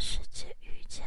世界遇见。